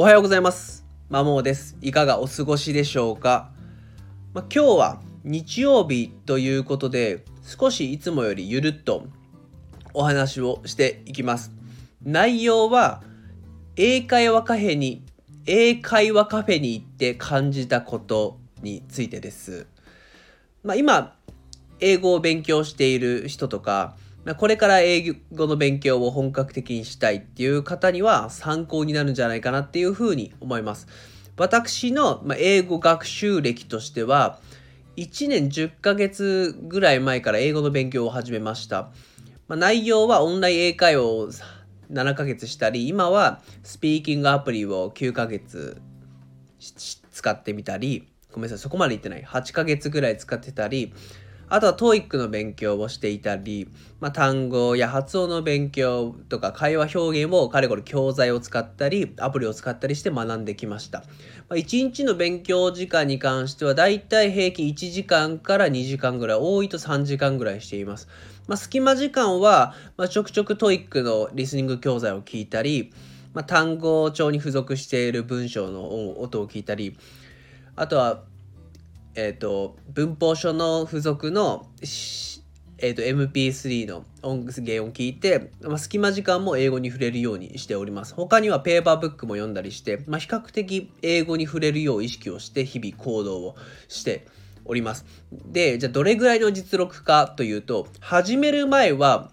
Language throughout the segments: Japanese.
おはようございます。まもーです。いかがお過ごしでしょうか、まあ、今日は日曜日ということで、少しいつもよりゆるっとお話をしていきます。内容は、英会話カフェに、英会話カフェに行って感じたことについてです。まあ、今、英語を勉強している人とか、これから英語の勉強を本格的にしたいっていう方には参考になるんじゃないかなっていうふうに思います。私の英語学習歴としては、1年10ヶ月ぐらい前から英語の勉強を始めました。まあ、内容はオンライン英会話を7ヶ月したり、今はスピーキングアプリを9ヶ月使ってみたり、ごめんなさい、そこまで言ってない。8ヶ月ぐらい使ってたり、あとは TOEIC の勉強をしていたり、まあ、単語や発音の勉強とか会話表現をかれこれ教材を使ったり、アプリを使ったりして学んできました。まあ、1日の勉強時間に関してはだいたい平均1時間から2時間ぐらい、多いと3時間ぐらいしています。まあ、隙間時間は、まあ、ちょくちょく TOEIC のリスニング教材を聞いたり、まあ、単語帳に付属している文章の音を聞いたり、あとはえーと、文法書の付属の、えーと、MP3 の音源を聞いて、まあ、隙間時間も英語に触れるようにしております。他にはペーパーブックも読んだりして、まあ、比較的英語に触れるよう意識をして日々行動をしております。で、じゃあどれぐらいの実力かというと、始める前は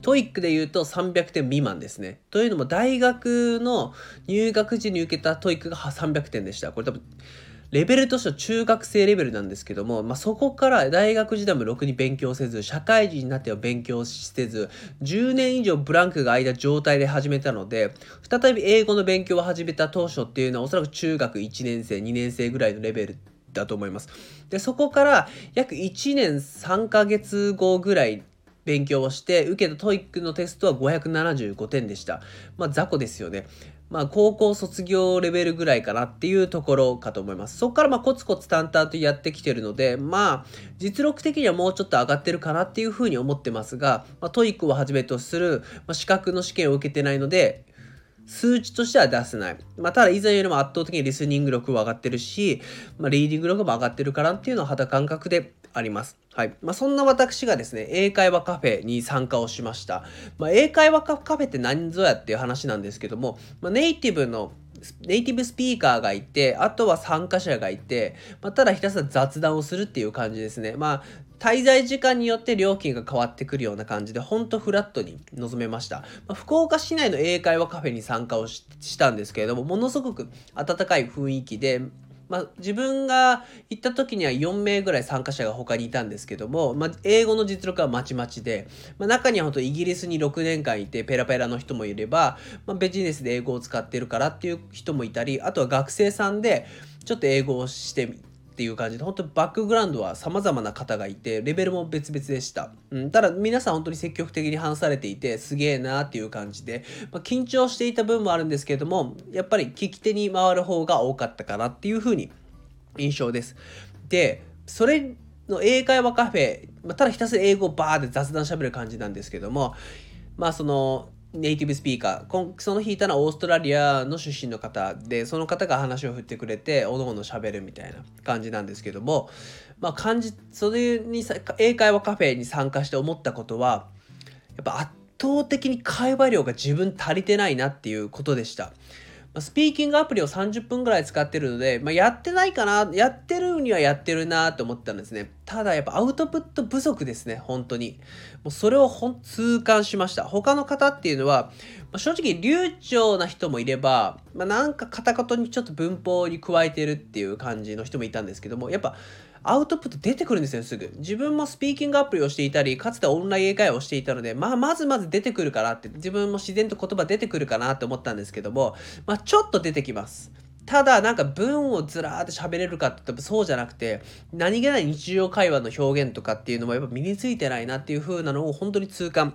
TOEIC で言うと300点未満ですね。というのも大学の入学時に受けた TOEIC が300点でした。これ多分レベルとしては中学生レベルなんですけども、まあ、そこから大学時代もろくに勉強せず、社会人になっては勉強せず、10年以上ブランクが空いた状態で始めたので、再び英語の勉強を始めた当初っていうのはおそらく中学1年生、2年生ぐらいのレベルだと思います。で、そこから約1年3ヶ月後ぐらい勉強をして受けた TOEIC のテストは575点でした。まあ雑魚ですよね。まあ高校卒業レベルぐらいかなっていうところかと思います。そこからまあコツコツ淡々とやってきてるので、まあ実力的にはもうちょっと上がってるかなっていうふうに思ってますが、まあ、 TOEIC をはじめとする、まあ、資格の試験を受けてないので、数値としては出せない。まあ、ただ、以前よりも圧倒的にリスニング力は上がってるし、まあ、リーディング力も上がってるからっていうのは肌感覚であります。はい。まあ、そんな私がですね、英会話カフェに参加をしました。まあ、英会話カフェって何ぞやっていう話なんですけども、まあ、ネイティブのネイティブスピーカーがいて、あとは参加者がいて、まあ、ただひたすら雑談をするっていう感じですね。まあ、滞在時間によって料金が変わってくるような感じで、ほんとフラットに臨めました。まあ、福岡市内の英会話カフェに参加をしたんですけれども、ものすごく温かい雰囲気で、まあ、自分が行った時には4名ぐらい参加者が他にいたんですけども、まあ、英語の実力はまちまちで、まあ、中には本当イギリスに6年間いてペラペラの人もいれば、まあ、ビジネスで英語を使ってるからっていう人もいたりあとは学生さんでちょっと英語をしてっていう感じで本当にバックグラウンドは様々な方がいてレベルも別々でした、うん、ただ皆さん本当に積極的に話されていてすげえなっていう感じで、まあ、緊張していた分もあるんですけれどもやっぱり聞き手に回る方が多かったかなっていうふうに印象です。でそれの英会話カフェ、まあ、ただひたすら英語をバーで雑談しゃべる感じなんですけどもまあそのネイティブスピーカーその弾いたのはオーストラリアの出身の方でその方が話を振ってくれておのおの喋るみたいな感じなんですけどもまあ感じそれに英会話カフェに参加して思ったことはやっぱ圧倒的に会話量が自分足りてないなっていうことでした。スピーキングアプリを30分ぐらい使ってるので、まあ、やってないかな、やってるにはやってるなと思ったんですね。ただやっぱアウトプット不足ですね、本当に。もうそれをほ痛感しました。他の方っていうのは、まあ、正直流暢な人もいれば、まあ、なんか片言にちょっと文法に加えてるっていう感じの人もいたんですけども、やっぱアウトプット出てくるんですよ、すぐ。自分もスピーキングアプリをしていたり、かつてオンライン英会話をしていたので、まあ、まずまず出てくるかなって、自分も自然と言葉出てくるかなって思ったんですけども、まあ、ちょっと出てきます。ただ、なんか文をずらーって喋れるかって言ったらそうじゃなくて、何気ない日常会話の表現とかっていうのもやっぱ身についてないなっていう風なのを本当に痛感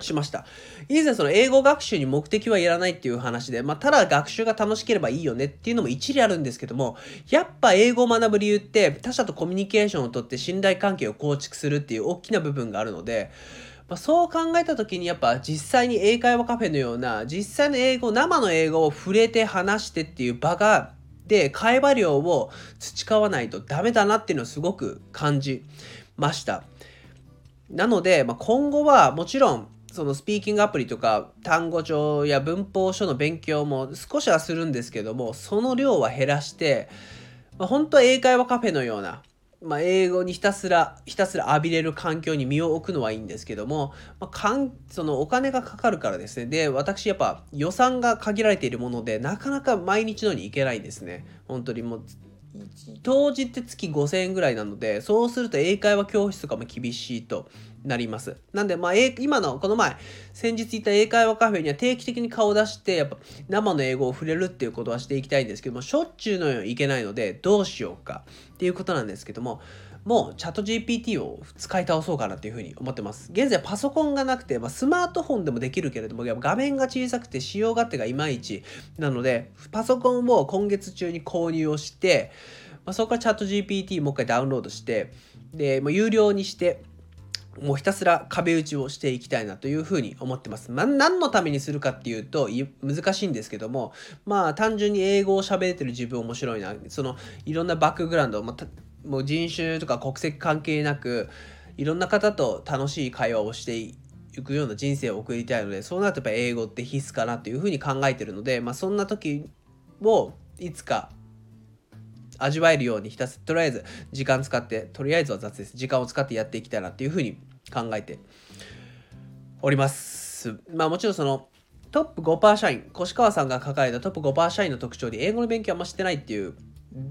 しました。以前その英語学習に目的はいらないっていう話で、まあ、ただ学習が楽しければいいよねっていうのも一理あるんですけども、やっぱ英語を学ぶ理由って他者とコミュニケーションをとって信頼関係を構築するっていう大きな部分があるので、まあ、そう考えた時にやっぱ実際に英会話カフェのような実際の英語生の英語を触れて話してっていう場がで会話量を培わないとダメだなっていうのをすごく感じましたなので、まあ、今後はもちろんそのスピーキングアプリとか単語帳や文法書の勉強も少しはするんですけどもその量は減らして、まあ、本当は英会話カフェのようなまあ、英語にひたすらひたすら浴びれる環境に身を置くのはいいんですけども、まあ、かんそのお金がかかるからですね。で私やっぱ予算が限られているものでなかなか毎日のように行けないんですね。本当にもう当時って月5000円ぐらいなのでそうすると英会話教室とかも厳しいとなります。なんで、まあ、今の、この前、先日行った英会話カフェには定期的に顔を出して、やっぱ生の英語を触れるっていうことはしていきたいんですけども、しょっちゅうのように行けないので、どうしようかっていうことなんですけども、もうチャット GPT を使い倒そうかなっていうふうに思ってます。現在パソコンがなくて、まあ、スマートフォンでもできるけれども、画面が小さくて使用勝手がいまいちなので、パソコンを今月中に購入をして、まあ、そこからチャット GPT もう一回ダウンロードして、で、もう有料にして、もうひたすら壁打ちをしていきたいなというふうに思ってます。まあ、何のためにするかっていうと難しいんですけども、まあ単純に英語を喋れてる自分面白いな。そのいろんなバックグラウンド、まあ、もう人種とか国籍関係なく、いろんな方と楽しい会話をしていくような人生を送りたいので、そうなるとやっぱ英語って必須かなというふうに考えてるので、まあそんな時をいつか味わえるようにひたすとりあえず時間使ってとりあえずは雑です。時間を使ってやっていきたいなっていうふうに考えております。まあもちろんそのトップ5%社員越川さんが書かれたトップ5%社員の特徴で英語の勉強あんましてないっていう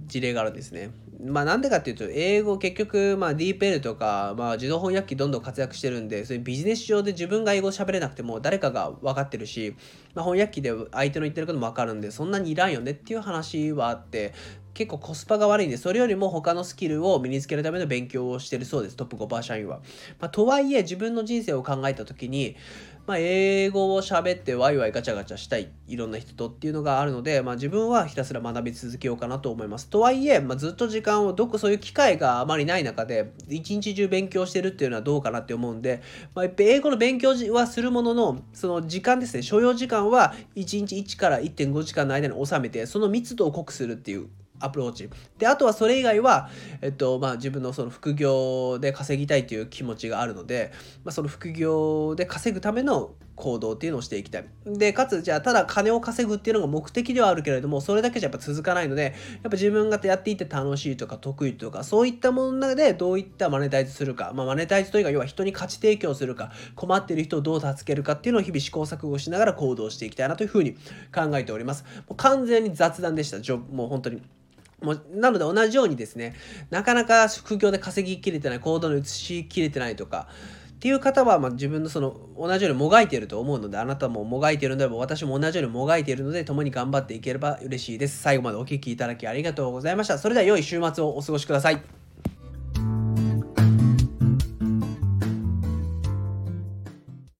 事例があるんですね。まあなんでかっていうと、英語結局、まあ DeepL とか、まあ自動翻訳機どんどん活躍してるんで、そういうビジネス上で自分が英語喋れなくても誰かが分かってるし、まあ翻訳機で相手の言ってることも分かるんで、そんなにいらんよねっていう話はあって、結構コスパが悪いんで、それよりも他のスキルを身につけるための勉強をしてるそうです、トップ5%社員は。まあ、とはいえ、自分の人生を考えた時に、まあ、英語を喋ってワイワイガチャガチャしたい、いろんな人とっていうのがあるので、まあ、自分はひたすら学び続けようかなと思います。とはいえ、まあ、ずっと時間を、どこそういう機会があまりない中で、一日中勉強してるっていうのはどうかなって思うんで、まあ、英語の勉強はするものの、その時間ですね、所要時間は1日1から1.5時間の間に収めて、その密度を濃くするっていうアプローチ。で、あとはそれ以外は、えっと、まあ自分のその副業で稼ぎたいという気持ちがあるので、まあその副業で稼ぐための行動っていうのをしていきたい。で、かつ、じゃあ、ただ金を稼ぐっていうのが目的ではあるけれども、それだけじゃやっぱ続かないので、やっぱ自分がやっていて楽しいとか得意とか、そういったものの中でどういったマネタイズするか、まあ、マネタイズというか、要は人に価値提供するか、困っている人をどう助けるかっていうのを日々試行錯誤しながら行動していきたいなというふうに考えております。もう完全に雑談でした。もう本当に。もなので同じようにですね、なかなか副業で稼ぎきれてない、行動に移しきれてないとか、っていう方は、まあ、自分のその同じようにもがいていると思うので、あなたももがいているので、私も同じようにもがいているので、共に頑張っていければ嬉しいです。最後までお聴きいただきありがとうございました。それでは良い週末をお過ごしください。